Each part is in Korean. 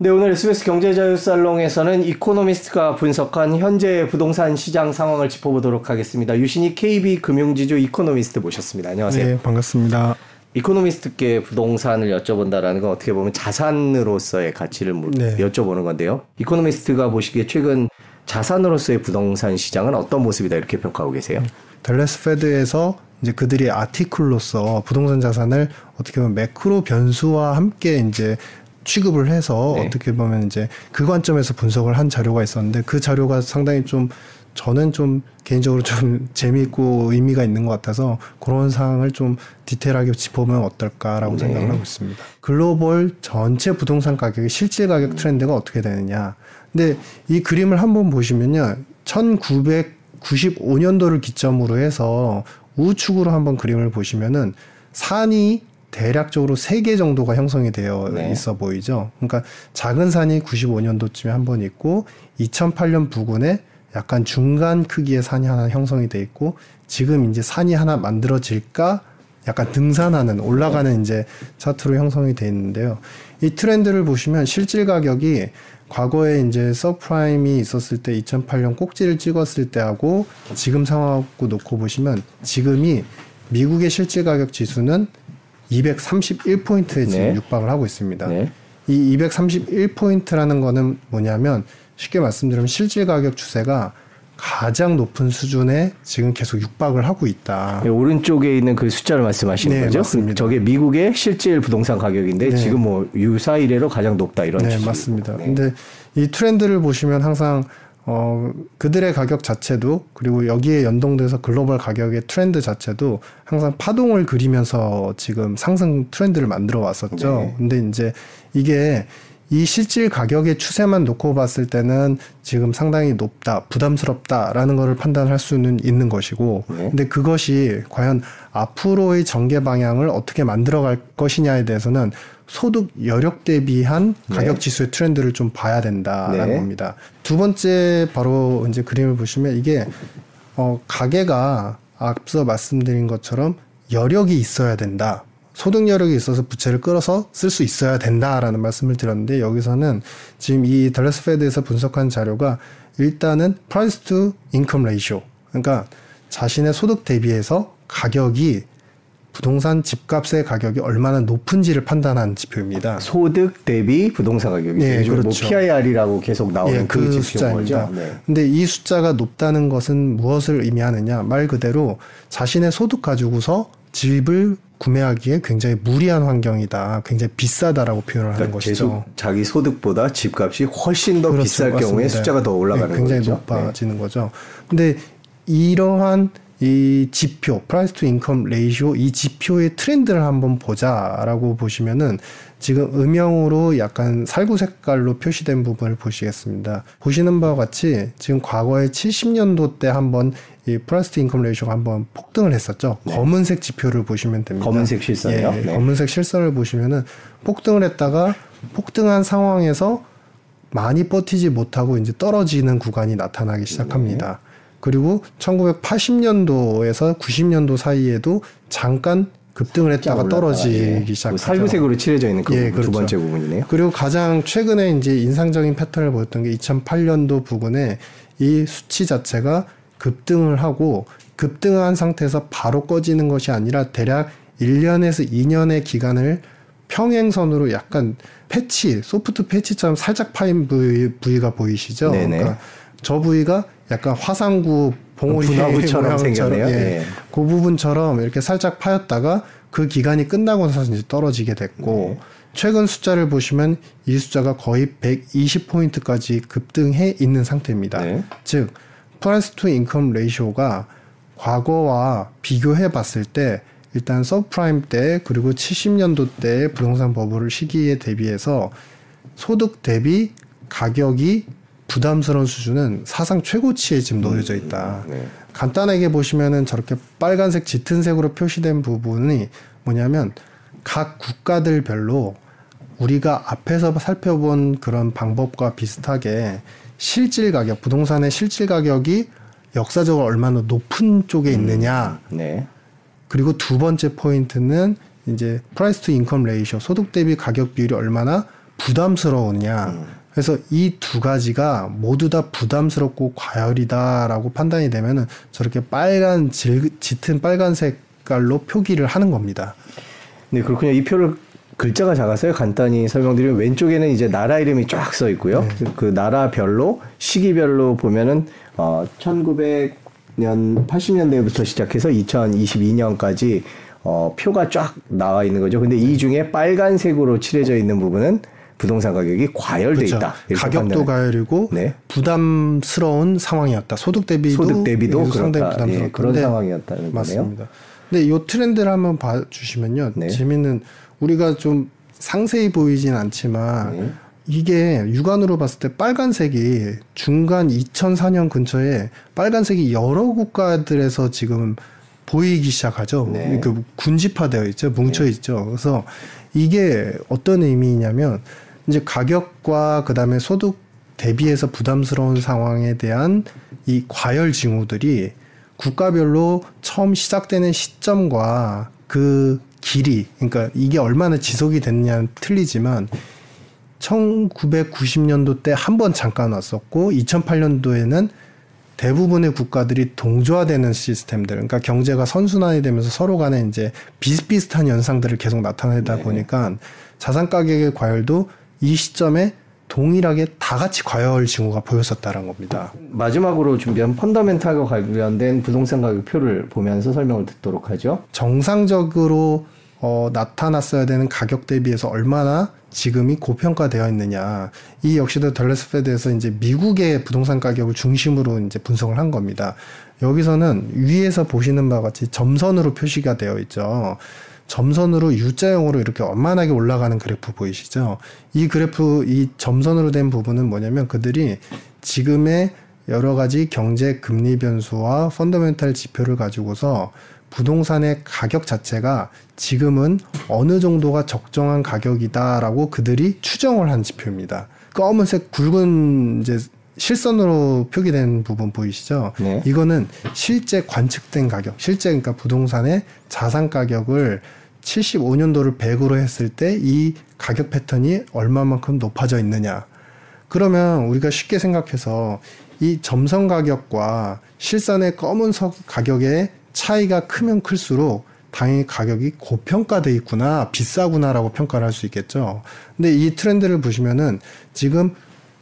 네, 오늘 SBS 경제자유살롱에서는 이코노미스트가 분석한 현재 부동산 시장 상황을 짚어보도록 하겠습니다. 유신익 KB 금융지주 이코노미스트 모셨습니다. 안녕하세요. 네, 반갑습니다. 이코노미스트께 부동산을 여쭤본다라는 건 어떻게 보면 자산으로서의 가치를 네. 여쭤보는 건데요. 이코노미스트가 보시기에 최근 자산으로서의 부동산 시장은 어떤 모습이다 이렇게 평가하고 계세요? Dallas Fed에서 이제 그들이 article로서 부동산 자산을 어떻게 보면 매크로 변수와 함께 이제 취급을 해서 네. 어떻게 보면 이제 그 관점에서 분석을 한 자료가 있었는데 그 자료가 상당히 좀 저는 좀 개인적으로 좀 재미있고 의미가 있는 것 같아서 그런 사항을 좀 디테일하게 짚어보면 어떨까라고 네. 생각을 하고 있습니다. 글로벌 전체 부동산 가격의 실질 가격 트렌드가 어떻게 되느냐. 근데 이 그림을 한번 보시면요. 1995년도를 기점으로 해서 우측으로 한번 그림을 보시면은 산이 대략적으로 세 개 정도가 형성이 되어 네. 있어 보이죠. 그러니까 작은 산이 95년도쯤에 한 번 있고 2008년 부근에 약간 중간 크기의 산이 하나 형성이 돼 있고 지금 이제 산이 하나 만들어질까 약간 등산하는 올라가는 네. 이제 차트로 형성이 돼 있는데요. 이 트렌드를 보시면 실질 가격이 과거에 이제 서브프라임이 있었을 때 2008년 꼭지를 찍었을 때하고 지금 상황하고 놓고 보시면 지금이 미국의 실질 가격 지수는 231포인트에 지금 네. 육박을 하고 있습니다. 네. 이 231포인트라는 거는 뭐냐면 쉽게 말씀드리면 실질 가격 추세가 가장 높은 수준에 지금 계속 육박을 하고 있다. 네, 오른쪽에 있는 그 숫자를 말씀하시는 네, 거죠? 맞습니다. 저게 미국의 실질 부동산 가격인데 네. 지금 뭐 유사 이래로 가장 높다 이런 네, 맞습니다. 네. 근데 이 트렌드를 보시면 항상 어, 그들의 가격 자체도 그리고 여기에 연동돼서 글로벌 가격의 트렌드 자체도 항상 파동을 그리면서 지금 상승 트렌드를 만들어 왔었죠. 네. 근데 이제 이게 이 실질 가격의 추세만 놓고 봤을 때는 지금 상당히 높다, 부담스럽다라는 것을 판단할 수는 있는 것이고, 네. 근데 그것이 과연 앞으로의 전개 방향을 어떻게 만들어 갈 것이냐에 대해서는 소득 여력 대비한 네. 가격 지수의 트렌드를 좀 봐야 된다라는 네. 겁니다. 두 번째 바로 이제 그림을 보시면 이게 어 가계가 앞서 말씀드린 것처럼 여력이 있어야 된다. 소득 여력이 있어서 부채를 끌어서 쓸 수 있어야 된다라는 말씀을 드렸는데 여기서는 지금 이 덜레스 페드에서 분석한 자료가 일단은 price to income ratio 그러니까 자신의 소득 대비해서 가격이 부동산 집값의 가격이 얼마나 높은지를 판단한 지표입니다. 소득 대비 부동산 가격이 네, 뭐 그렇죠. 뭐 PIR이라고 계속 나오는 네, 그, 그 숫자입니다. 네. 근데 이 숫자가 높다는 것은 무엇을 의미하느냐? 말 그대로 자신의 소득 가지고서 집을 구매하기에 굉장히 무리한 환경이다. 굉장히 비싸다라고 표현을 하는 그러니까 것이죠. 자기 소득보다 집값이 훨씬 더 그렇죠, 비쌀 맞습니다. 경우에 숫자가 더 올라가는 네, 굉장히 거죠. 높아지는 네. 거죠. 근데 이러한 이 지표, price to income ratio 이 지표의 트렌드를 한번 보자라고 보시면은 지금 음영으로 약간 살구 색깔로 표시된 부분을 보시겠습니다. 보시는 바와 같이 지금 과거에 70년도 때 한번 이 price to income ratio가 한번 폭등을 했었죠. 네. 검은색 지표를 보시면 됩니다. 검은색 실선이요? 예, 네. 검은색 실선을 보시면은 폭등을 했다가 폭등한 상황에서 많이 버티지 못하고 이제 떨어지는 구간이 나타나기 시작합니다. 네. 그리고 1980년도에서 90년도 사이에도 잠깐 급등을 했다가 떨어지기 예. 시작했죠. 그 살구색으로 칠해져 있는 그 예, 부분, 그렇죠. 두 번째 부분이네요. 그리고 가장 최근에 이제 인상적인 패턴을 보였던 게 2008년도 부근에 이 수치 자체가 급등을 하고 급등한 상태에서 바로 꺼지는 것이 아니라 대략 1년에서 2년의 기간을 평행선으로 약간 패치, soft patch처럼 살짝 파인 부위, 부위가 보이시죠? 네네. 그러니까 저 부위가 약간 화산구 봉우리 분화구처럼 생겼네요. 예. 예. 그 부분처럼 이렇게 살짝 파였다가 그 기간이 끝나고 나서 이제 떨어지게 됐고 네. 최근 숫자를 보시면 이 숫자가 거의 120포인트까지 급등해 있는 상태입니다. 네. 즉 price to income ratio가 과거와 비교해 봤을 때 일단 서브프라임 때 그리고 70년도 때 부동산 버블 시기에 대비해서 소득 대비 가격이 부담스러운 수준은 사상 최고치에 지금 놓여져 있다. 음, 네. 간단하게 보시면은 저렇게 빨간색 짙은 색으로 표시된 부분이 뭐냐면 각 국가들별로 우리가 앞에서 살펴본 그런 방법과 비슷하게 실질 가격, 부동산의 실질 가격이 역사적으로 얼마나 높은 쪽에 있느냐. 음, 네. 그리고 두 번째 포인트는 이제 price to income ratio, 소득 대비 가격 비율이 얼마나 부담스러우냐. 음. 그래서 이 두 가지가 모두 다 부담스럽고 과열이다라고 판단이 되면은 저렇게 빨간 질, 짙은 빨간 색깔로 표기를 하는 겁니다. 네, 그렇군요. 이 표를 글자가 작아서요. 간단히 설명드리면 왼쪽에는 이제 나라 이름이 쫙 써 있고요. 네. 그 나라별로 시기별로 보면은 어 1900년 80년대부터 시작해서 2022년까지 어 표가 쫙 나와 있는 거죠. 근데 이 중에 빨간색으로 칠해져 있는 부분은 부동산 가격이 과열돼 그렇죠. 있다. 가격도 과열이고 네. 부담스러운 상황이었다. 소득 대비도 소득 대비도 예, 상당히 부담스럽다. 예, 그런 상황이었다는 맞습니다. 거네요. 근데 이 트렌드를 한번 봐 주시면요, 네. 재미는 우리가 좀 상세히 보이진 않지만 네. 이게 육안으로 봤을 때 빨간색이 중간 2004년 근처에 빨간색이 여러 국가들에서 지금 보이기 시작하죠. 네. 그 군집화되어 있죠, 뭉쳐 네. 있죠. 그래서 이게 어떤 의미냐면 이제 가격과 그다음에 소득 대비해서 부담스러운 상황에 대한 이 과열 징후들이 국가별로 처음 시작되는 시점과 그 길이 그러니까 이게 얼마나 지속이 됐냐는 틀리지만 1990년도 때 한 번 잠깐 왔었고 2008년도에는 대부분의 국가들이 동조화되는 시스템들, 그러니까 경제가 선순환이 되면서 서로 간에 이제 비슷비슷한 현상들을 계속 나타내다 네. 보니까 자산 가격의 과열도 이 시점에 동일하게 다 같이 과열 징후가 보였었다는 겁니다. 마지막으로 준비한 펀더멘탈과 관련된 부동산 가격 표를 보면서 설명을 듣도록 하죠. 정상적으로 어, 나타났어야 되는 가격 대비해서 얼마나 지금이 고평가되어 있느냐. 이 역시도 Dallas Fed에서 이제 미국의 부동산 가격을 중심으로 이제 분석을 한 겁니다. 여기서는 위에서 보시는 바와 같이 점선으로 표시가 되어 있죠. 점선으로 U자형으로 이렇게 완만하게 올라가는 그래프 보이시죠? 이 그래프, 이 점선으로 된 부분은 뭐냐면 그들이 지금의 여러 가지 경제 금리 변수와 펀더멘탈 지표를 가지고서 부동산의 가격 자체가 지금은 어느 정도가 적정한 가격이다라고 그들이 추정을 한 지표입니다. 검은색 굵은 이제 실선으로 표기된 부분 보이시죠? 네. 이거는 실제 관측된 가격, 실제 그러니까 부동산의 자산 가격을 75년도를 100으로 했을 때 이 가격 패턴이 얼마만큼 높아져 있느냐. 그러면 우리가 쉽게 생각해서 이 점선 가격과 실선의 검은색 가격의 차이가 크면 클수록 당연히 가격이 고평가돼 있구나, 비싸구나라고 평가를 할 수 있겠죠. 근데 이 트렌드를 보시면은 지금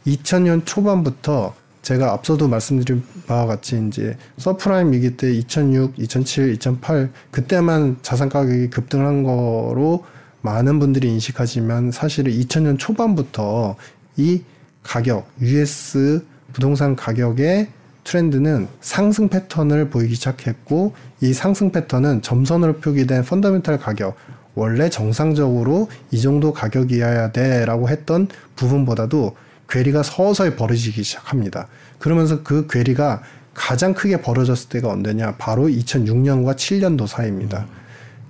2000년 초반부터 제가 앞서도 말씀드린 바와 같이 이제 서브프라임 위기 때 2006, 2007, 2008 그때만 자산 가격이 급등한 거로 많은 분들이 인식하지만 사실은 2000년 초반부터 이 가격, US 부동산 가격의 트렌드는 상승 패턴을 보이기 시작했고 이 상승 패턴은 점선으로 표기된 펀더멘탈 가격 원래 정상적으로 이 정도 가격이어야 돼라고 했던 부분보다도 괴리가 서서히 벌어지기 시작합니다. 그러면서 그 괴리가 가장 크게 벌어졌을 때가 언제냐? 바로 2006년과 7년도 사이입니다.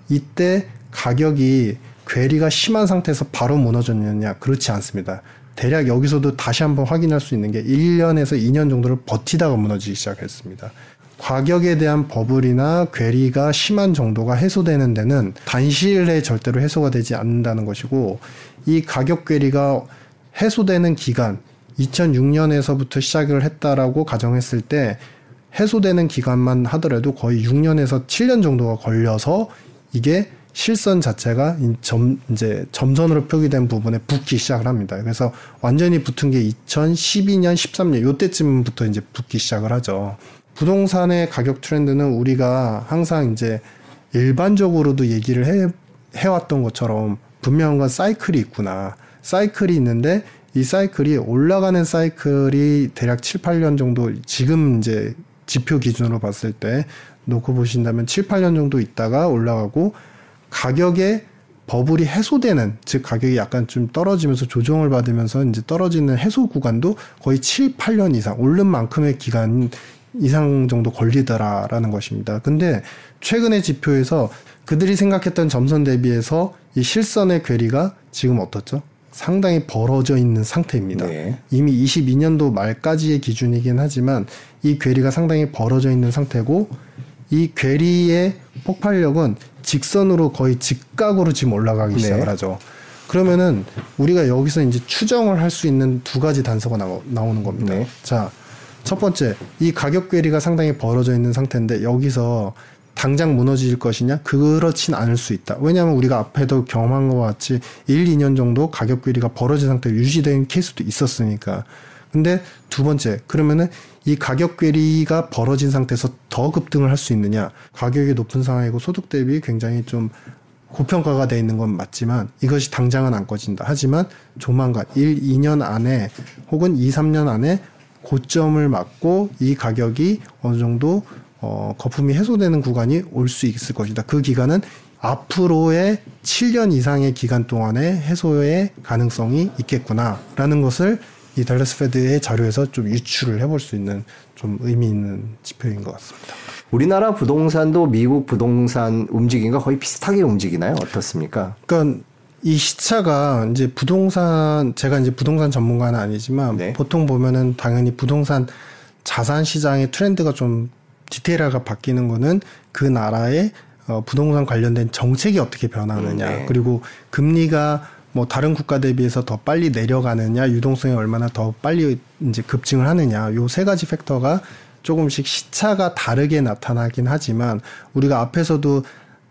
이때 가격이 괴리가 심한 상태에서 바로 무너졌느냐? 그렇지 않습니다. 대략 여기서도 다시 한번 확인할 수 있는 게 1년에서 2년 정도를 버티다가 무너지기 시작했습니다. 가격에 대한 버블이나 괴리가 심한 정도가 해소되는 데는 단시일 내에 절대로 해소가 되지 않는다는 것이고 이 가격 괴리가 해소되는 기간 2006년에서부터 시작을 했다라고 가정했을 때 해소되는 기간만 하더라도 거의 6년에서 7년 정도가 걸려서 이게 실선 자체가 점 이제 점선으로 표기된 부분에 붙기 시작을 합니다. 그래서 완전히 붙은 게 2012년, 13년 요때쯤부터 이제 붙기 시작을 하죠. 부동산의 가격 트렌드는 우리가 항상 이제 일반적으로도 얘기를 해 해왔던 것처럼 분명한 건 사이클이 있구나. 사이클이 있는데 이 사이클이 올라가는 사이클이 대략 7, 8년 정도 지금 이제 지표 기준으로 봤을 때 놓고 보신다면 7, 8년 정도 있다가 올라가고 가격의 버블이 해소되는 즉 가격이 약간 좀 떨어지면서 조정을 받으면서 이제 떨어지는 해소 구간도 거의 7, 8년 이상 오른 만큼의 기간 이상 정도 걸리더라라는 것입니다. 근데 최근의 지표에서 그들이 생각했던 점선 대비해서 이 실선의 괴리가 지금 어떻죠? 상당히 벌어져 있는 상태입니다. 네. 이미 22년도 말까지의 기준이긴 하지만 이 괴리가 상당히 벌어져 있는 상태고 이 괴리의 폭발력은 직선으로 거의 직각으로 지금 올라가기 네. 시작을 하죠. 그러면은 우리가 여기서 이제 추정을 할 수 있는 두 가지 단서가 나오, 나오는 겁니다. 네. 자, 첫 번째, 이 가격 괴리가 상당히 벌어져 있는 상태인데 여기서 당장 무너질 것이냐? 그렇진 않을 수 있다. 왜냐하면 우리가 앞에도 경험한 것과 같이 1, 2년 정도 가격 괴리가 벌어진 상태로 유지된 케이스도 있었으니까. 근데 두 번째, 그러면은 이 가격 괴리가 벌어진 상태에서 더 급등을 할 수 있느냐? 가격이 높은 상황이고 소득 대비 굉장히 좀 고평가가 돼 있는 건 맞지만 이것이 당장은 안 꺼진다. 하지만 조만간 1, 2년 안에 혹은 2, 3년 안에 고점을 맞고 이 가격이 어느 정도 어, 거품이 해소되는 구간이 올 수 있을 것이다. 그 기간은 앞으로의 7년 이상의 기간 동안의 해소의 가능성이 있겠구나라는 것을 이 달러스 페드의 자료에서 좀 유출을 해볼 수 있는 좀 의미 있는 지표인 것 같습니다. 우리나라 부동산도 미국 부동산 움직임과 거의 비슷하게 움직이나요? 어떻습니까? 그러니까 이 시차가 이제 부동산 제가 이제 부동산 전문가는 아니지만 네. 보통 보면은 당연히 부동산 자산 시장의 트렌드가 좀 디테일하게 바뀌는 거는 그 나라의 어, 부동산 관련된 정책이 어떻게 변하느냐 네. 그리고 금리가 뭐 다른 국가 대비해서 더 빨리 내려가느냐 유동성이 얼마나 더 빨리 이제 급증을 하느냐 요 세 가지 팩터가 조금씩 시차가 다르게 나타나긴 하지만 우리가 앞에서도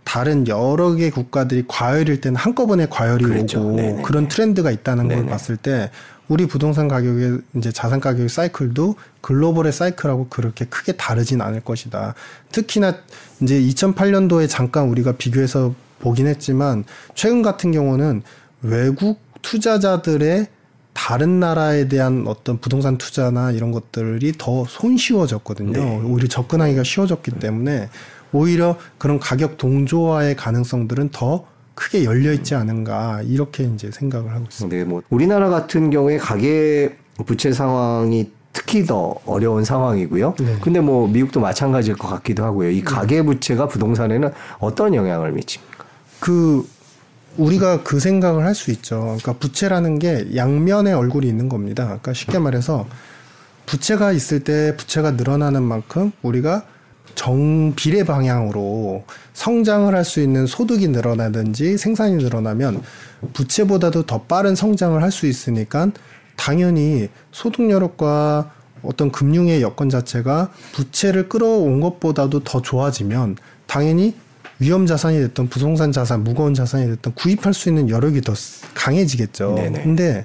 다른 여러 개 국가들이 과열일 때는 한꺼번에 과열이 그렇죠. 오고 네네네. 그런 트렌드가 있다는 네네. 걸 봤을 때 우리 부동산 가격의 이제 자산 가격의 사이클도 글로벌의 사이클하고 그렇게 크게 다르진 않을 것이다. 특히나 이제 2008년도에 잠깐 우리가 비교해서 보긴 했지만 최근 같은 경우는 외국 투자자들의 다른 나라에 대한 어떤 부동산 투자나 이런 것들이 더 손쉬워졌거든요. 네. 오히려 접근하기가 쉬워졌기 때문에 오히려 그런 가격 동조화의 가능성들은 더 크게 열려 있지 않은가 이렇게 이제 생각을 하고 있습니다. 네, 뭐 우리나라 같은 경우에 가계 부채 상황이 특히 더 어려운 상황이고요. 네. 근데 뭐 미국도 마찬가지일 것 같기도 하고요. 이 가계 부채가 부동산에는 어떤 영향을 미칩니까? 그 우리가 그 생각을 할 수 있죠. 그러니까 부채라는 게 양면의 얼굴이 있는 겁니다. 그러니까 쉽게 말해서 부채가 있을 때 부채가 늘어나는 만큼 우리가 정비례 방향으로 성장을 할 수 있는 소득이 늘어나든지 생산이 늘어나면 부채보다도 더 빠른 성장을 할 수 있으니까 당연히 소득 여력과 어떤 금융의 여건 자체가 부채를 끌어온 것보다도 더 좋아지면 당연히 위험 자산이 됐던 부동산 자산, 무거운 자산이 됐던 구입할 수 있는 여력이 더 강해지겠죠. 네네. 근데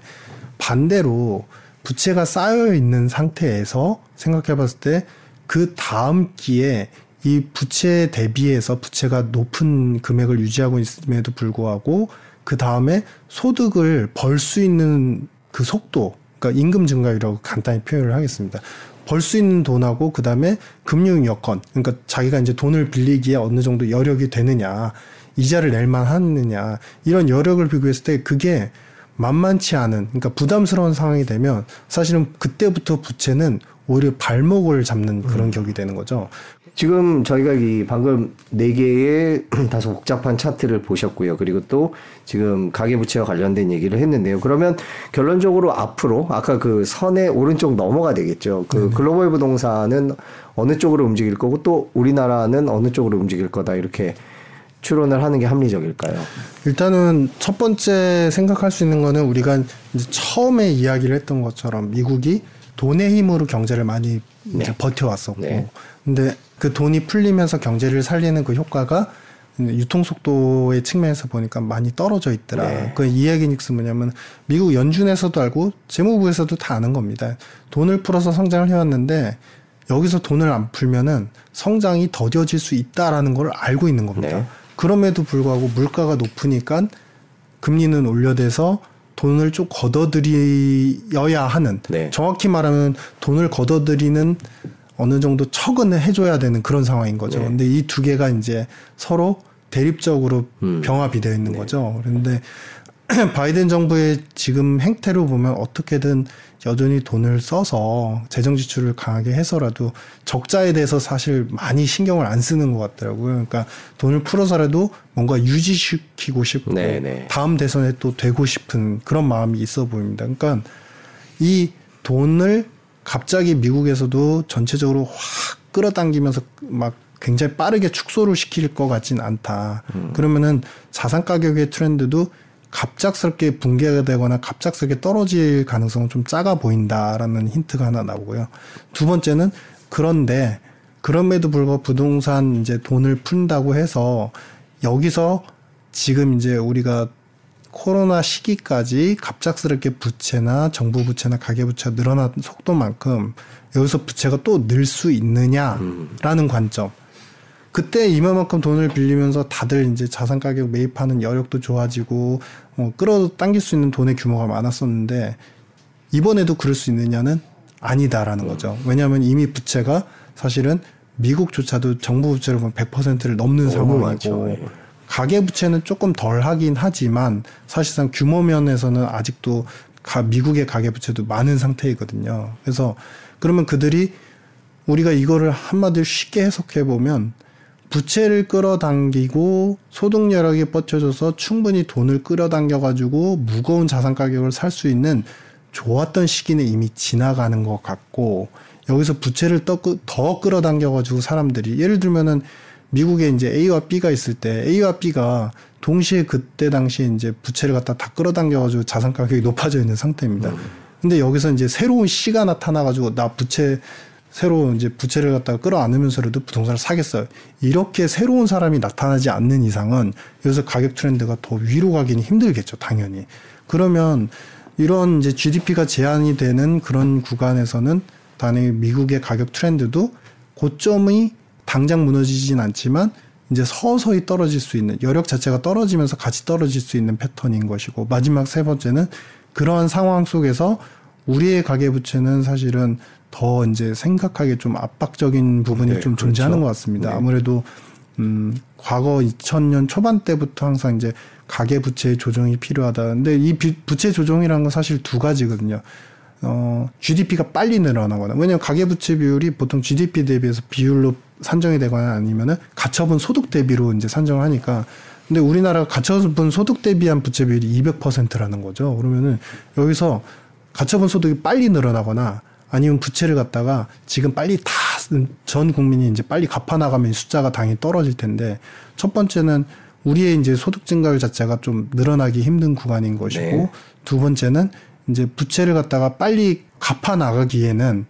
반대로 부채가 쌓여 있는 상태에서 생각해 봤을 때 그 다음 기에 이 부채 대비해서 부채가 높은 금액을 유지하고 있음에도 불구하고 그 다음에 소득을 벌 수 있는 그 속도, 그러니까 임금 증가율이라고 간단히 표현을 하겠습니다. 벌 수 있는 돈하고 그 다음에 금융 여건 그러니까 자기가 이제 돈을 빌리기에 어느 정도 여력이 되느냐 이자를 낼 만 하느냐 이런 여력을 비교했을 때 그게 만만치 않은 그러니까 부담스러운 상황이 되면 사실은 그때부터 부채는 오히려 발목을 잡는 그런 음. 격이 되는 거죠. 지금 저희가 이 방금 네 개의 다소 복잡한 차트를 보셨고요. 그리고 또 지금 가계부채와 관련된 얘기를 했는데요. 그러면 결론적으로 앞으로 아까 그 선의 오른쪽 넘어가 되겠죠. 그 네. 글로벌 부동산은 어느 쪽으로 움직일 거고 또 우리나라는 어느 쪽으로 움직일 거다 이렇게 추론을 하는 게 합리적일까요? 일단은 첫 번째 생각할 수 있는 거는 우리가 이제 처음에 이야기를 했던 것처럼 미국이 돈의 힘으로 경제를 많이 네. 버텨왔었고 네. 근데 그 돈이 풀리면서 경제를 살리는 그 효과가 유통 속도의 측면에서 보니까 많이 떨어져 있더라. 네. 그 이야기 닉스 뭐냐면 미국 연준에서도 알고 재무부에서도 다 아는 겁니다. 돈을 풀어서 성장을 해왔는데 여기서 돈을 안 풀면은 성장이 더뎌질 수 있다라는 걸 알고 있는 겁니다. 네. 그럼에도 불구하고 물가가 높으니까 금리는 올려대서 돈을 좀 걷어들여야 하는 네. 정확히 말하면 돈을 걷어들이는 어느 정도 척은 해줘야 되는 그런 상황인 거죠. 네. 근데 이 두 개가 이제 서로 대립적으로 음. 병합이 되어 있는 네. 거죠. 그런데 바이든 정부의 지금 행태로 보면 어떻게든 여전히 돈을 써서 재정 지출을 강하게 해서라도 적자에 대해서 사실 많이 신경을 안 쓰는 것 같더라고요. 그러니까 돈을 풀어서라도 뭔가 유지시키고 싶고 네네. 네. 다음 대선에 또 되고 싶은 그런 마음이 있어 보입니다. 그러니까 이 돈을 갑자기 미국에서도 전체적으로 확 끌어당기면서 막 굉장히 빠르게 축소를 시킬 것 같진 않다. 음. 그러면은 자산 가격의 트렌드도 갑작스럽게 붕괴가 되거나 갑작스럽게 떨어질 가능성은 좀 작아 보인다라는 힌트가 하나 나오고요. 두 번째는 그런데 그럼에도 불구하고 부동산 이제 돈을 푼다고 해서 여기서 지금 이제 우리가 코로나 시기까지 갑작스럽게 부채나 정부 부채나 가계 부채가 늘어난 속도만큼 여기서 부채가 또 늘 수 있느냐라는 음. 관점. 그때 이만큼 돈을 빌리면서 다들 이제 자산 가격 매입하는 여력도 좋아지고 어, 끌어당길 수 있는 돈의 규모가 많았었는데 이번에도 그럴 수 있느냐는 아니다라는 거죠. 왜냐하면 이미 부채가 사실은 미국조차도 정부 부채를 보면 100%를 넘는 상황이고 예. 가계 부채는 조금 덜 하긴 하지만 사실상 규모 면에서는 아직도 가, 미국의 가계 부채도 많은 상태이거든요. 그래서 그러면 그들이 우리가 이거를 한마디로 쉽게 해석해 보면 부채를 끌어당기고 소득 여력이 뻗쳐져서 충분히 돈을 끌어당겨 가지고 무거운 자산 가격을 살 수 있는 좋았던 시기는 이미 지나가는 것 같고 여기서 부채를 더, 더 끌어당겨 가지고 사람들이 예를 들면은 미국에 이제 A와 B가 있을 때 A와 B가 동시에 그때 당시에 이제 부채를 갖다 다 끌어당겨 가지고 자산 가격이 높아져 있는 상태입니다. 음. 근데 여기서 이제 새로운 C가 나타나 가지고 나 부채 새로 이제 부채를 갖다가 끌어안으면서라도 부동산을 사겠어요. 이렇게 새로운 사람이 나타나지 않는 이상은 여기서 가격 트렌드가 더 위로 가기는 힘들겠죠, 당연히. 그러면 이런 이제 GDP가 제한이 되는 그런 구간에서는 당연히 미국의 가격 트렌드도 고점이 당장 무너지진 않지만 이제 서서히 떨어질 수 있는 여력 자체가 떨어지면서 같이 떨어질 수 있는 패턴인 것이고 마지막 세 번째는 그러한 상황 속에서 우리의 가계 부채는 사실은 더 이제 생각하기에 좀 압박적인 부분이 네, 좀 그렇죠. 존재하는 것 같습니다. 네. 아무래도 음 과거 2000년 초반 때부터 항상 이제 가계 부채 조정이 필요하다. 근데 이 부채 조정이라는 건 사실 두 가지거든요. 어, GDP가 빨리 늘어나거나, 왜냐면 가계 부채 비율이 보통 GDP 대비해서 비율로 산정이 되거나 아니면은 가처분 소득 대비로 이제 산정을 하니까, 근데 우리나라가 가처분 소득 대비한 부채 비율이 200%라는 거죠. 그러면은 여기서 가처분 소득이 빨리 늘어나거나 아니면 부채를 갖다가 지금 빨리 다 전 국민이 이제 빨리 갚아 나가면 숫자가 당연히 떨어질 텐데 첫 번째는 우리의 이제 소득 증가율 자체가 좀 늘어나기 힘든 구간인 것이고 네. 두 번째는 이제 부채를 갖다가 빨리 갚아 나가기에는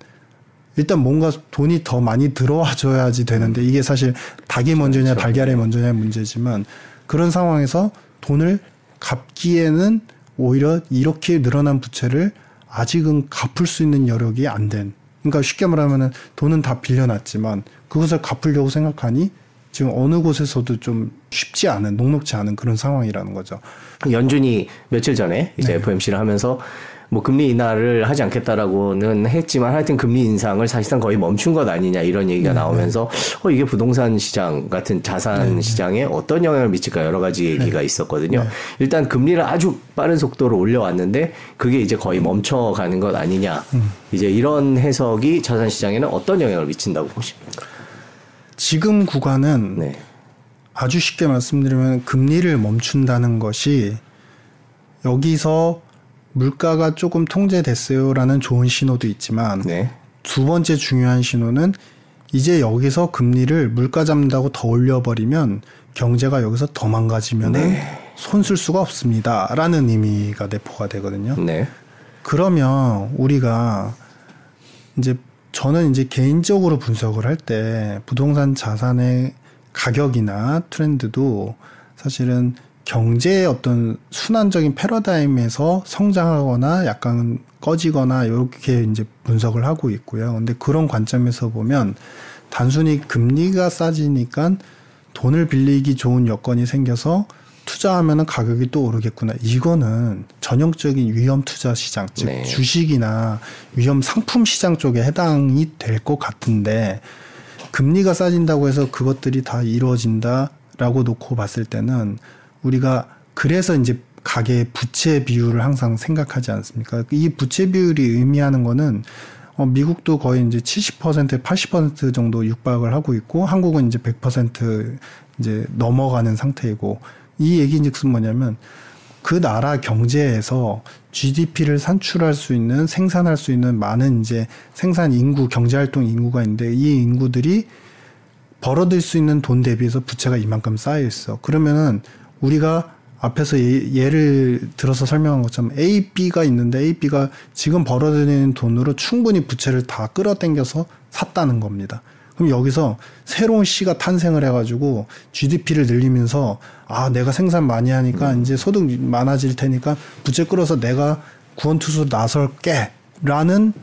일단 뭔가 돈이 더 많이 들어와 줘야지 되는데 이게 사실 닭이 먼저냐 그렇죠. 달걀이 먼저냐 문제지만 그런 상황에서 돈을 갚기에는 오히려 이렇게 늘어난 부채를 아직은 갚을 수 있는 여력이 안 된. 그러니까 쉽게 말하면은 돈은 다 빌려놨지만 그것을 갚으려고 생각하니 지금 어느 곳에서도 좀 쉽지 않은 녹록지 않은 그런 상황이라는 거죠. 연준이 며칠 전에 이제 네. FOMC를 하면서 뭐 금리 인하를 하지 않겠다라고는 했지만 하여튼 금리 인상을 사실상 거의 멈춘 것 아니냐 이런 얘기가 네. 나오면서 어 이게 부동산 시장 같은 자산 네. 시장에 어떤 영향을 미칠까 여러 가지 얘기가 네. 있었거든요. 네. 일단 금리를 아주 빠른 속도로 올려왔는데 그게 이제 거의 멈춰가는 것 아니냐. 음. 이제 이런 해석이 자산 시장에는 어떤 영향을 미친다고 보십니까? 지금 구간은 네. 아주 쉽게 말씀드리면 금리를 멈춘다는 것이 여기서 물가가 조금 통제됐어요라는 좋은 신호도 있지만 네. 두 번째 중요한 신호는 이제 여기서 금리를 물가 잡는다고 더 올려버리면 경제가 여기서 더 망가지면 네. 손쓸 수가 없습니다라는 의미가 내포가 되거든요. 네. 그러면 우리가 이제 저는 이제 개인적으로 분석을 할 때 부동산 자산의 가격이나 트렌드도 사실은 경제의 어떤 순환적인 패러다임에서 성장하거나 약간 꺼지거나 이렇게 이제 분석을 하고 있고요. 근데 그런 관점에서 보면 단순히 금리가 싸지니까 돈을 빌리기 좋은 여건이 생겨서 투자하면은 가격이 또 오르겠구나. 이거는 전형적인 위험 투자 시장, 즉 네. 주식이나 위험 상품 시장 쪽에 해당이 될 것 같은데 금리가 싸진다고 해서 그것들이 다 이루어진다라고 놓고 봤을 때는 우리가 그래서 이제 가계 부채 비율을 항상 생각하지 않습니까? 이 부채 비율이 의미하는 거는 어, 미국도 거의 이제 70% 80% 정도 육박을 하고 있고 한국은 이제 100% 이제 넘어가는 상태이고 이 얘기즉슨 뭐냐면 그 나라 경제에서 GDP를 산출할 수 있는 생산할 수 있는 많은 이제 생산 인구 경제 활동 인구가 있는데 이 인구들이 벌어들 수 있는 돈 대비해서 부채가 이만큼 쌓여 있어. 그러면은 우리가 앞에서 예, 를 들어서 설명한 것처럼 A, B가 있는데 A, B가 지금 벌어들이는 돈으로 충분히 부채를 다 끌어당겨서 샀다는 겁니다. 그럼 여기서 새로운 C가 탄생을 해가지고 GDP를 늘리면서 아 내가 생산 많이 하니까 음. 이제 소득 많아질 테니까 부채 끌어서 내가 구원투수 나설게라는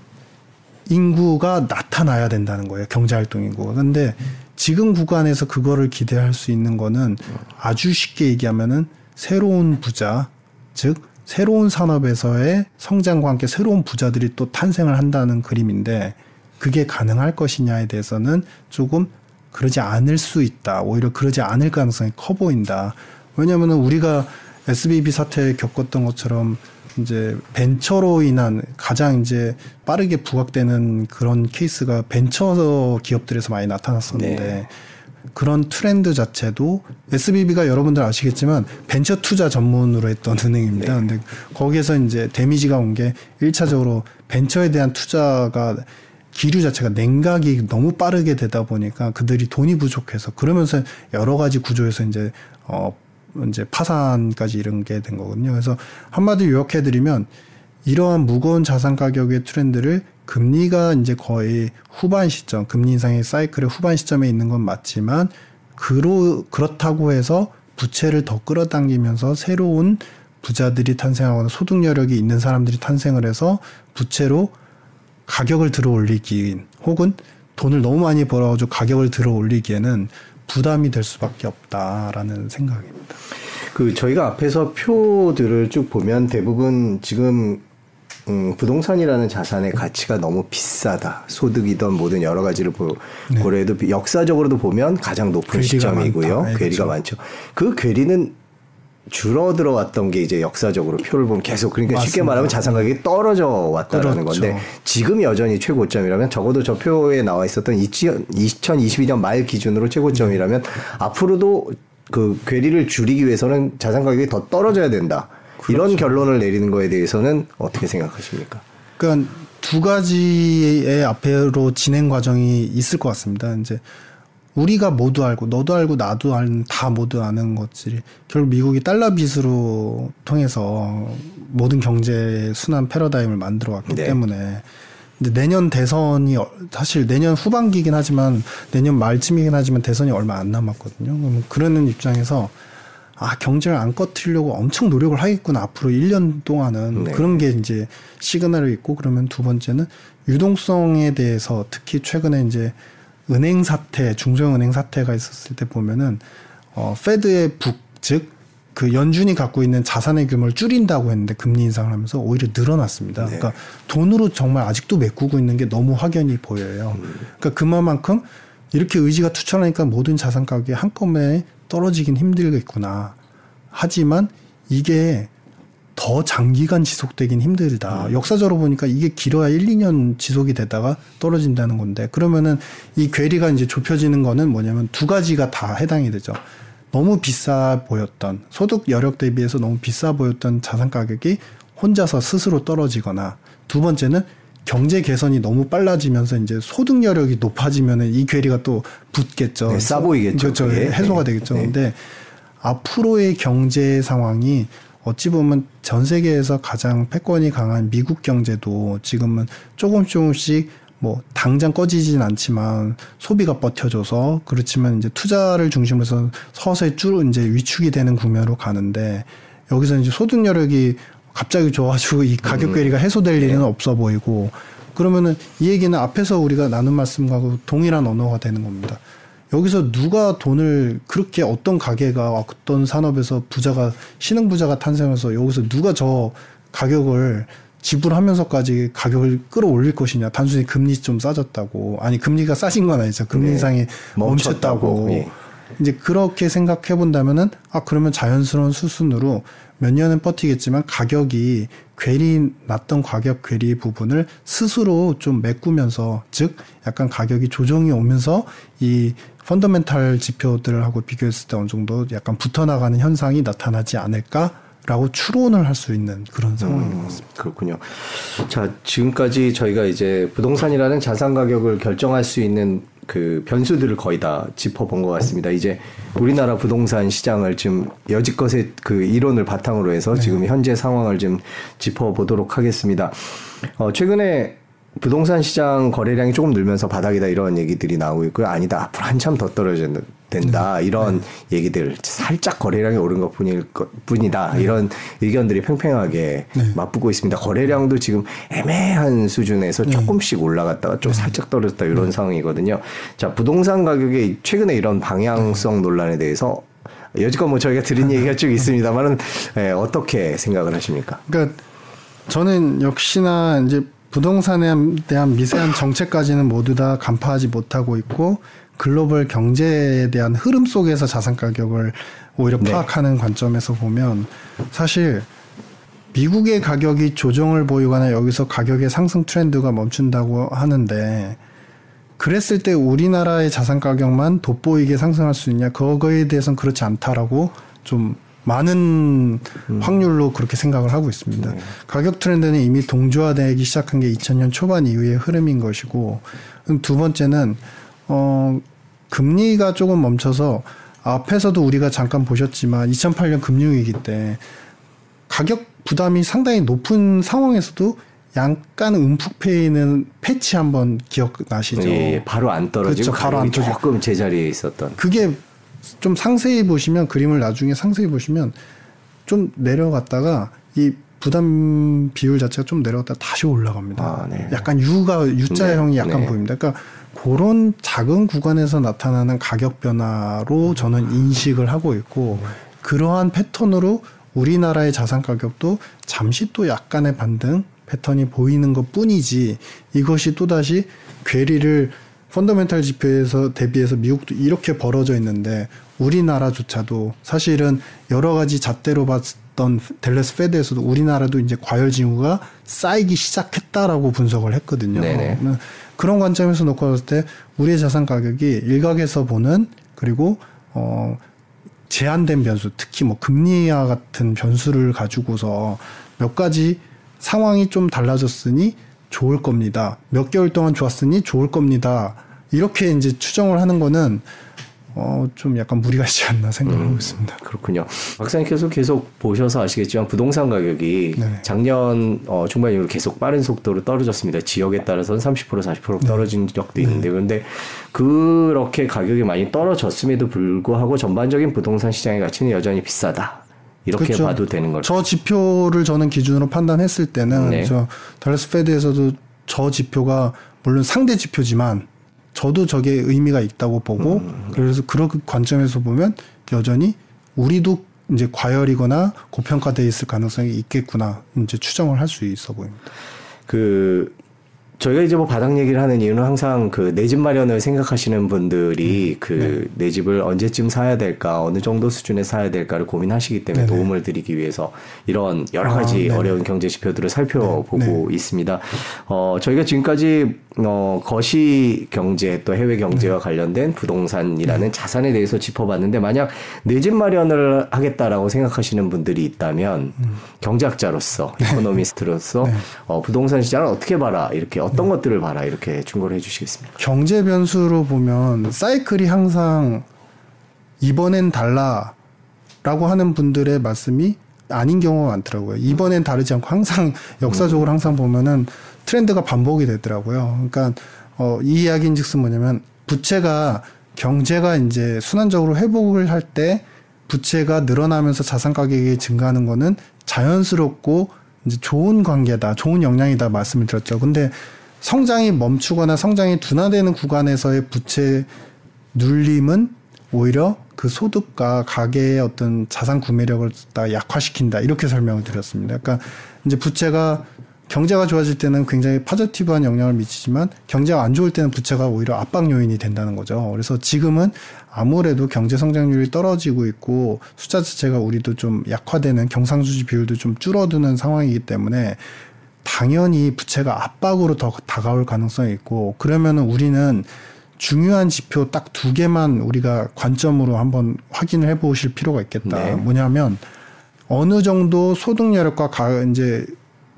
인구가 나타나야 된다는 거예요 경제활동 인구가. 근데 지금 구간에서 그거를 기대할 수 있는 거는 아주 쉽게 얘기하면은 새로운 부자, 즉 새로운 산업에서의 성장과 함께 새로운 부자들이 또 탄생을 한다는 그림인데 그게 가능할 것이냐에 대해서는 조금 그러지 않을 수 있다. 오히려 그러지 않을 가능성이 커 보인다. 왜냐하면 우리가 SVB 사태 겪었던 것처럼 이제 벤처로 인한 가장 이제 빠르게 부각되는 그런 케이스가 벤처 기업들에서 많이 나타났었는데 네. 그런 트렌드 자체도 SVB가 여러분들 아시겠지만 벤처 투자 전문으로 했던 은행입니다. 네. 근데 거기에서 이제 데미지가 온게 1차적으로 벤처에 대한 투자가 기류 자체가 냉각이 너무 빠르게 되다 보니까 그들이 돈이 부족해서 그러면서 여러 가지 구조에서 이제 어 이제 파산까지 이런 게 된 거거든요. 그래서 한마디로 요약해 드리면 이러한 무거운 자산 가격의 트렌드를 금리가 이제 거의 후반 시점, 금리 인상의 사이클의 후반 시점에 있는 건 맞지만 그로 그렇다고 해서 부채를 더 끌어당기면서 새로운 부자들이 탄생하거나 소득 여력이 있는 사람들이 탄생을 해서 부채로 가격을 들어 올리기 혹은 돈을 너무 많이 벌어가지고 가격을 들어 올리기에는 부담이 될 수밖에 없다라는 생각입니다. 그 저희가 앞에서 표들을 쭉 보면 대부분 지금 음, 부동산이라는 자산의 가치가 너무 비싸다. 소득이든 뭐든 여러 가지를 보, 네. 고려해도 역사적으로도 보면 가장 높은 시점이고요. 네, 괴리가 그렇죠. 많죠. 그 괴리는 줄어들어 왔던 게 이제 역사적으로 표를 보면 계속 그러니까 맞습니다. 쉽게 말하면 자산 가격이 떨어져 왔다라는 그렇죠. 건데 지금 여전히 최고점이라면 적어도 저 표에 나와 있었던 2022년 말 기준으로 최고점이라면 네. 앞으로도 그 괴리를 줄이기 위해서는 자산 가격이 더 떨어져야 된다. 그렇죠. 이런 결론을 내리는 거에 대해서는 어떻게 생각하십니까? 그러니까 두 가지의 앞으로 진행 과정이 있을 것 같습니다. 이제 우리가 모두 알고 너도 알고 나도 아는 다 모두 아는 것들이 결국 미국이 달러 빚으로 통해서 모든 경제 순환 패러다임을 만들어 왔기 네. 때문에 근데 내년 대선이 사실 내년 후반기긴 하지만 내년 말쯤이긴 하지만 대선이 얼마 안 남았거든요. 그러는 입장에서 아 경제를 안 꺼트리려고 엄청 노력을 하겠구나 앞으로 1년 동안은 네. 그런 게 이제 시그널이 있고 그러면 두 번째는 유동성에 대해서 특히 최근에 이제 은행 사태, 중소형은행 사태가 있었을 때 보면은 어 페드의 북, 즉 그 연준이 갖고 있는 자산의 규모를 줄인다고 했는데 금리 인상을 하면서 오히려 늘어났습니다. 네. 그러니까 돈으로 정말 아직도 메꾸고 있는 게 너무 확연히 보여요. 음. 그러니까 그만큼 이렇게 의지가 투철하니까 모든 자산 가격이 한꺼번에 떨어지긴 힘들겠구나. 하지만 이게 더 장기간 지속되긴 힘들다. 음. 역사적으로 보니까 이게 길어야 1, 2년 지속이 되다가 떨어진다는 건데 그러면은 이 괴리가 이제 좁혀지는 거는 뭐냐면 두 가지가 다 해당이 되죠. 너무 비싸 보였던 소득 여력 대비해서 너무 비싸 보였던 자산 가격이 혼자서 스스로 떨어지거나 두 번째는 경제 개선이 너무 빨라지면서 이제 소득 여력이 높아지면은 이 괴리가 또 붙겠죠. 네, 싸 보이겠죠. 그렇죠. 해소가 네. 되겠죠. 네. 근데 앞으로의 경제 상황이 어찌 보면 전 세계에서 가장 패권이 강한 미국 경제도 지금은 조금 조금씩 뭐 당장 꺼지진 않지만 소비가 버텨줘서 그렇지만 이제 투자를 중심으로 해서 서서히 쭉 이제 위축이 되는 국면으로 가는데 여기서 이제 소득 여력이 갑자기 좋아지고 이 가격 음. 괴리가 해소될 일은 네. 없어 보이고 그러면은 이 얘기는 앞에서 우리가 나눈 말씀과 동일한 언어가 되는 겁니다. 여기서 누가 돈을 그렇게 어떤 가게가 어떤 산업에서 부자가 신흥 부자가 탄생해서 여기서 누가 저 가격을 지불하면서까지 가격을 끌어올릴 것이냐 단순히 금리 좀 싸졌다고 아니 금리가 싸진 건 아니죠 금리 인상이 네. 멈췄다고, 멈췄다고. 예. 이제 그렇게 생각해 본다면은 아 그러면 자연스러운 수순으로 몇 년은 버티겠지만 가격이 괴리 났던 가격 괴리 부분을 스스로 좀 메꾸면서 즉 약간 가격이 조정이 오면서 이 펀더멘탈 지표들하고 비교했을 때 어느 정도 약간 붙어 나가는 현상이 나타나지 않을까 라고 추론을 할 수 있는 그런 상황인 것 같습니다. 음, 그렇군요. 자, 지금까지 저희가 이제 부동산이라는 자산 가격을 결정할 수 있는 그 변수들을 거의 다 짚어본 것 같습니다. 이제 우리나라 부동산 시장을 지금 여지껏의 그 이론을 바탕으로 해서 네. 지금 현재 상황을 좀 짚어보도록 하겠습니다. 어, 최근에 부동산 시장 거래량이 조금 늘면서 바닥이다 이런 얘기들이 나오고 있고요. 아니다. 앞으로 한참 더 떨어져야 된다. 네. 이런 네. 얘기들 살짝 거래량이 오른 것 뿐일 것 뿐이다. 네. 이런 의견들이 팽팽하게 네. 맞붙고 있습니다. 거래량도 지금 애매한 수준에서 네. 조금씩 올라갔다가 좀 네. 살짝 떨어졌다 이런 상황이거든요. 자, 부동산 가격의 최근에 이런 방향성 논란에 대해서 여지껏 뭐 저희가 들은 얘기가 쭉 있습니다만은 예, 어떻게 생각을 하십니까? 그러니까 저는 역시나 이제 부동산에 대한 미세한 정책까지는 모두 다 간파하지 못하고 있고 글로벌 경제에 대한 흐름 속에서 자산 가격을 오히려 네. 파악하는 네. 관점에서 보면 사실 미국의 가격이 조정을 보이거나 여기서 가격의 상승 트렌드가 멈춘다고 하는데 그랬을 때 우리나라의 자산 가격만 돋보이게 상승할 수 있냐 그거에 대해서는 그렇지 않다라고 좀 많은 음. 확률로 그렇게 생각을 하고 있습니다. 네. 가격 트렌드는 이미 동조화되기 시작한 게 2000년 초반 이후의 흐름인 것이고 두 번째는 어 금리가 조금 멈춰서 앞에서도 우리가 잠깐 보셨지만 2008년 금융위기 때 가격 부담이 상당히 높은 상황에서도 약간 움푹 패이는 패치 한번 기억나시죠? 예, 바로 안 떨어지고 그렇죠, 바로 안 조금 제자리에 있었던. 그게 좀 상세히 보시면 그림을 나중에 상세히 보시면 좀 내려갔다가 이 부담 비율 자체가 좀 내려갔다 다시 올라갑니다. 아, 네. 약간 U가 U자형이 네. 약간 네. 보입니다. 그러니까 그런 작은 구간에서 나타나는 가격 변화로 저는 인식을 하고 있고 그러한 패턴으로 우리나라의 자산 가격도 잠시 또 약간의 반등 패턴이 보이는 것 뿐이지 이것이 또다시 괴리를 펀더멘탈 지표에서 대비해서 미국도 이렇게 벌어져 있는데 우리나라조차도 사실은 여러 가지 잣대로 봤던 델레스 페드에서도 우리나라도 이제 과열 징후가 쌓이기 시작했다라고 분석을 했거든요. 네네. 그런 관점에서 놓고 봤을 때 우리의 자산 가격이 일각에서 보는 그리고 어 제한된 변수, 특히 뭐 금리와 같은 변수를 가지고서 몇 가지 상황이 좀 달라졌으니 좋을 겁니다. 몇 개월 동안 좋았으니 좋을 겁니다. 이렇게 이제 추정을 하는 거는 어, 좀 약간 무리가 있지 않나 생각하고 음, 있습니다. 그렇군요. 박사님께서 계속 보셔서 아시겠지만 부동산 가격이 네 작년 어, 중반 이후로 계속 빠른 속도로 떨어졌습니다. 지역에 따라서는 30% 40% 떨어진 적도 네. 있는데 그런데 그렇게 가격이 많이 떨어졌음에도 불구하고 전반적인 부동산 시장의 가치는 여전히 비싸다. 이렇게 그렇죠. 봐도 되는 거죠. 저 지표를 저는 기준으로 판단했을 때는 네. 저 달러스 페드에서도 저 지표가 물론 상대 지표지만 저도 저게 의미가 있다고 보고 음. 그래서 그런 관점에서 보면 여전히 우리도 이제 과열이거나 고평가돼 있을 가능성이 있겠구나 이제 추정을 할 수 있어 보입니다. 그 저희가 이제 뭐 바닥 얘기를 하는 이유는 항상 그 내 집 마련을 생각하시는 분들이 음. 그내 네. 집을 언제쯤 사야 될까 어느 정도 수준에 사야 될까를 고민하시기 때문에 네네. 도움을 드리기 위해서 이런 여러 가지 아, 어려운 경제 지표들을 살펴보고 네. 있습니다. 어 저희가 지금까지 어 거시 경제 또 해외 경제와 네. 관련된 부동산이라는 네. 자산에 대해서 짚어봤는데 만약 내 집 마련을 하겠다라고 생각하시는 분들이 있다면 음. 경제학자로서 네. 이코노미스트로서 네. 어 부동산 시장을 어떻게 봐라 이렇게 어떤 네. 것들을 봐라 이렇게 충고를 해주시겠습니까? 경제 변수로 보면 사이클이 항상 이번엔 달라라고 하는 분들의 말씀이 아닌 경우가 많더라고요. 이번엔 다르지 않고 항상 역사적으로 음. 항상 보면은 트렌드가 반복이 되더라고요. 그러니까 어, 이 이야기인즉슨 뭐냐면 부채가 경제가 이제 순환적으로 회복을 할 때 부채가 늘어나면서 자산 가격이 증가하는 거는 자연스럽고 이제 좋은 관계다, 좋은 영향이다 말씀을 드렸죠. 근데 성장이 멈추거나 성장이 둔화되는 구간에서의 부채 눌림은 오히려 그 소득과 가계의 어떤 자산 구매력을 다 약화시킨다 이렇게 설명을 드렸습니다. 그러니까 이제 부채가 경제가 좋아질 때는 굉장히 파저티브한 영향을 미치지만 경제가 안 좋을 때는 부채가 오히려 압박 요인이 된다는 거죠. 그래서 지금은 아무래도 경제 성장률이 떨어지고 있고 숫자 자체가 우리도 좀 약화되는 경상수지 비율도 좀 줄어드는 상황이기 때문에 당연히 부채가 압박으로 더 다가올 가능성이 있고 그러면은 우리는 중요한 지표 딱 두 개만 우리가 관점으로 한번 확인을 해 보실 필요가 있겠다. 네. 뭐냐면 어느 정도 소득 여력과 가, 이제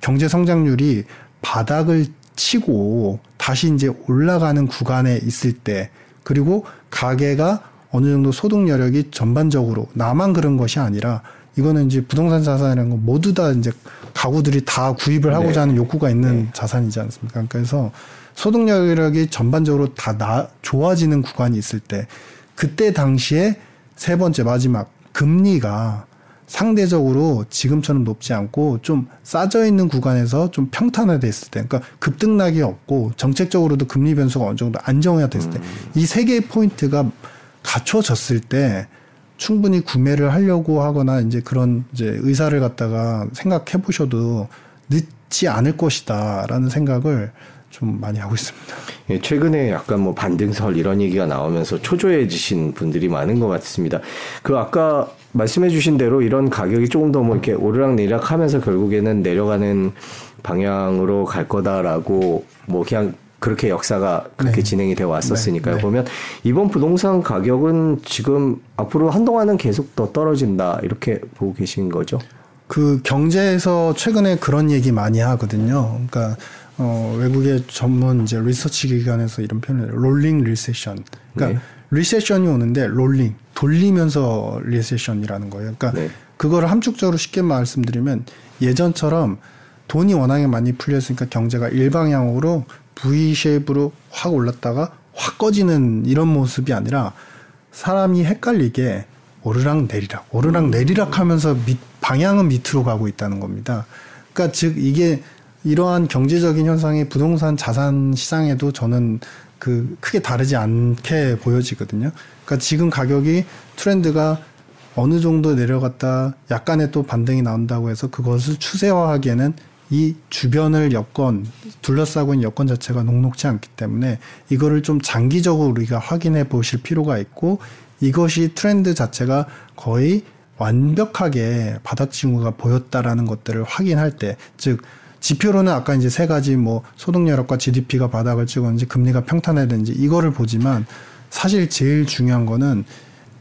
경제 성장률이 바닥을 치고 다시 이제 올라가는 구간에 있을 때 그리고 가계가 어느 정도 소득 여력이 전반적으로 나만 그런 것이 아니라 이거는 이제 부동산 자산이라는 건 모두 다 이제 가구들이 다 구입을 하고자 네. 하는 욕구가 있는 네. 자산이지 않습니까? 그래서 소득 여력이 전반적으로 다 나, 좋아지는 구간이 있을 때 그때 당시에 세 번째 마지막 금리가 상대적으로 지금처럼 높지 않고 좀 싸져 있는 구간에서 좀 평탄화돼 있을 때, 그러니까 급등락이 없고 정책적으로도 금리 변수가 어느 정도 안정화 됐을 때, 음. 이세 개의 포인트가 갖춰졌을 때 충분히 구매를 하려고 하거나 이제 그런 이제 의사를 갖다가 생각해 보셔도 늦지 않을 것이다라는 생각을 좀 많이 하고 있습니다. 예, 최근에 약간 뭐 반등설 이런 얘기가 나오면서 초조해지신 분들이 많은 것 같습니다. 그 아까 말씀해주신 대로 이런 가격이 조금 더 뭐 이렇게 오르락내리락 하면서 결국에는 내려가는 방향으로 갈 거다라고 뭐 그냥 그렇게 역사가 그렇게 네. 진행이 되어 왔었으니까요. 네. 네. 보면 이번 부동산 가격은 지금 앞으로 한동안은 계속 더 떨어진다 이렇게 보고 계신 거죠? 그 경제에서 최근에 그런 얘기 많이 하거든요. 그러니까 어, 외국의 전문 이제 리서치 기관에서 이런 표현을 rolling recession. 그러니까 네. recession이 오는데 rolling 돌리면서 recession이라는 거예요. 그러니까 네. 그거를 함축적으로 쉽게 말씀드리면 예전처럼 돈이 워낙에 많이 풀렸으니까 경제가 일방향으로 V 쉐입으로 확 올랐다가 확 꺼지는 이런 모습이 아니라 사람이 헷갈리게 오르락 내리락 오르락 내리락 하면서 밑, 방향은 밑으로 가고 있다는 겁니다. 그러니까 즉 이게 이러한 경제적인 현상이 부동산 자산 시장에도 저는 그 크게 다르지 않게 보여지거든요. 그러니까 지금 가격이 트렌드가 어느 정도 내려갔다 약간의 또 반등이 나온다고 해서 그것을 추세화하기에는 이 주변을 여건 둘러싸고 있는 여건 자체가 녹록지 않기 때문에 이거를 좀 장기적으로 우리가 확인해 보실 필요가 있고 이것이 트렌드 자체가 거의 완벽하게 바닥 징후가 보였다라는 것들을 확인할 때 즉 지표로는 아까 이제 세 가지 뭐 소득 여력과 GDP가 바닥을 찍었는지 금리가 평탄해야되는지 이거를 보지만 사실 제일 중요한 거는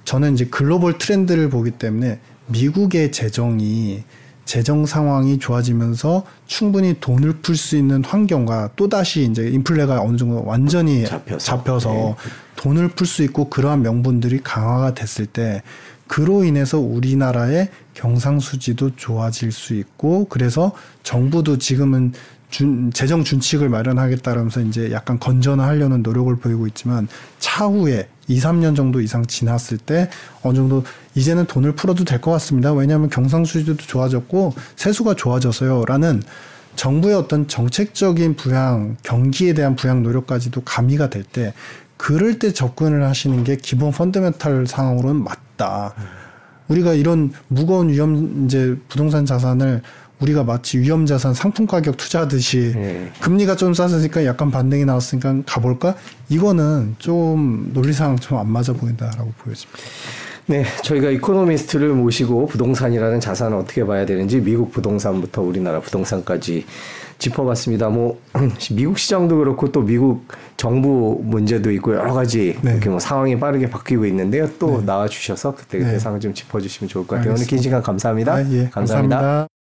저는 이제 글로벌 트렌드를 보기 때문에 미국의 재정이 재정 상황이 좋아지면서 충분히 돈을 풀 수 있는 환경과 또다시 이제 인플레가 어느 정도 완전히 잡혀서, 잡혀서 네. 돈을 풀 수 있고 그러한 명분들이 강화가 됐을 때 그로 인해서 우리나라의 경상수지도 좋아질 수 있고 그래서 정부도 지금은 준, 재정 준칙을 마련하겠다라면서 이제 약간 건전화하려는 노력을 보이고 있지만 차후에 2, 3년 정도 이상 지났을 때 어느 정도 이제는 돈을 풀어도 될 것 같습니다. 왜냐하면 경상수지도 좋아졌고 세수가 좋아져서요라는 정부의 어떤 정책적인 부양, 경기에 대한 부양 노력까지도 가미가 될 때 그럴 때 접근을 하시는 게 기본 펀더멘탈 상황으로는 맞다. 우리가 이런 무거운 위험 이제 부동산 자산을 우리가 마치 위험 자산 상품 가격 투자하듯이 네. 금리가 좀 싸서니까 약간 반등이 나왔으니까 가볼까? 이거는 좀 논리상 좀 안 맞아 보인다라고 보여집니다. 네, 저희가 이코노미스트를 모시고 부동산이라는 자산을 어떻게 봐야 되는지 미국 부동산부터 우리나라 부동산까지 짚어봤습니다. 뭐 미국 시장도 그렇고 또 미국 정부 문제도 있고 여러 가지 네. 이렇게 뭐 상황이 빠르게 바뀌고 있는데요. 또 네. 나와 주셔서 그때 그때 네. 상을 좀 짚어주시면 좋을 것 같아요. 알겠습니다. 오늘 긴 시간 감사합니다. 아, 예, 감사합니다. 감사합니다.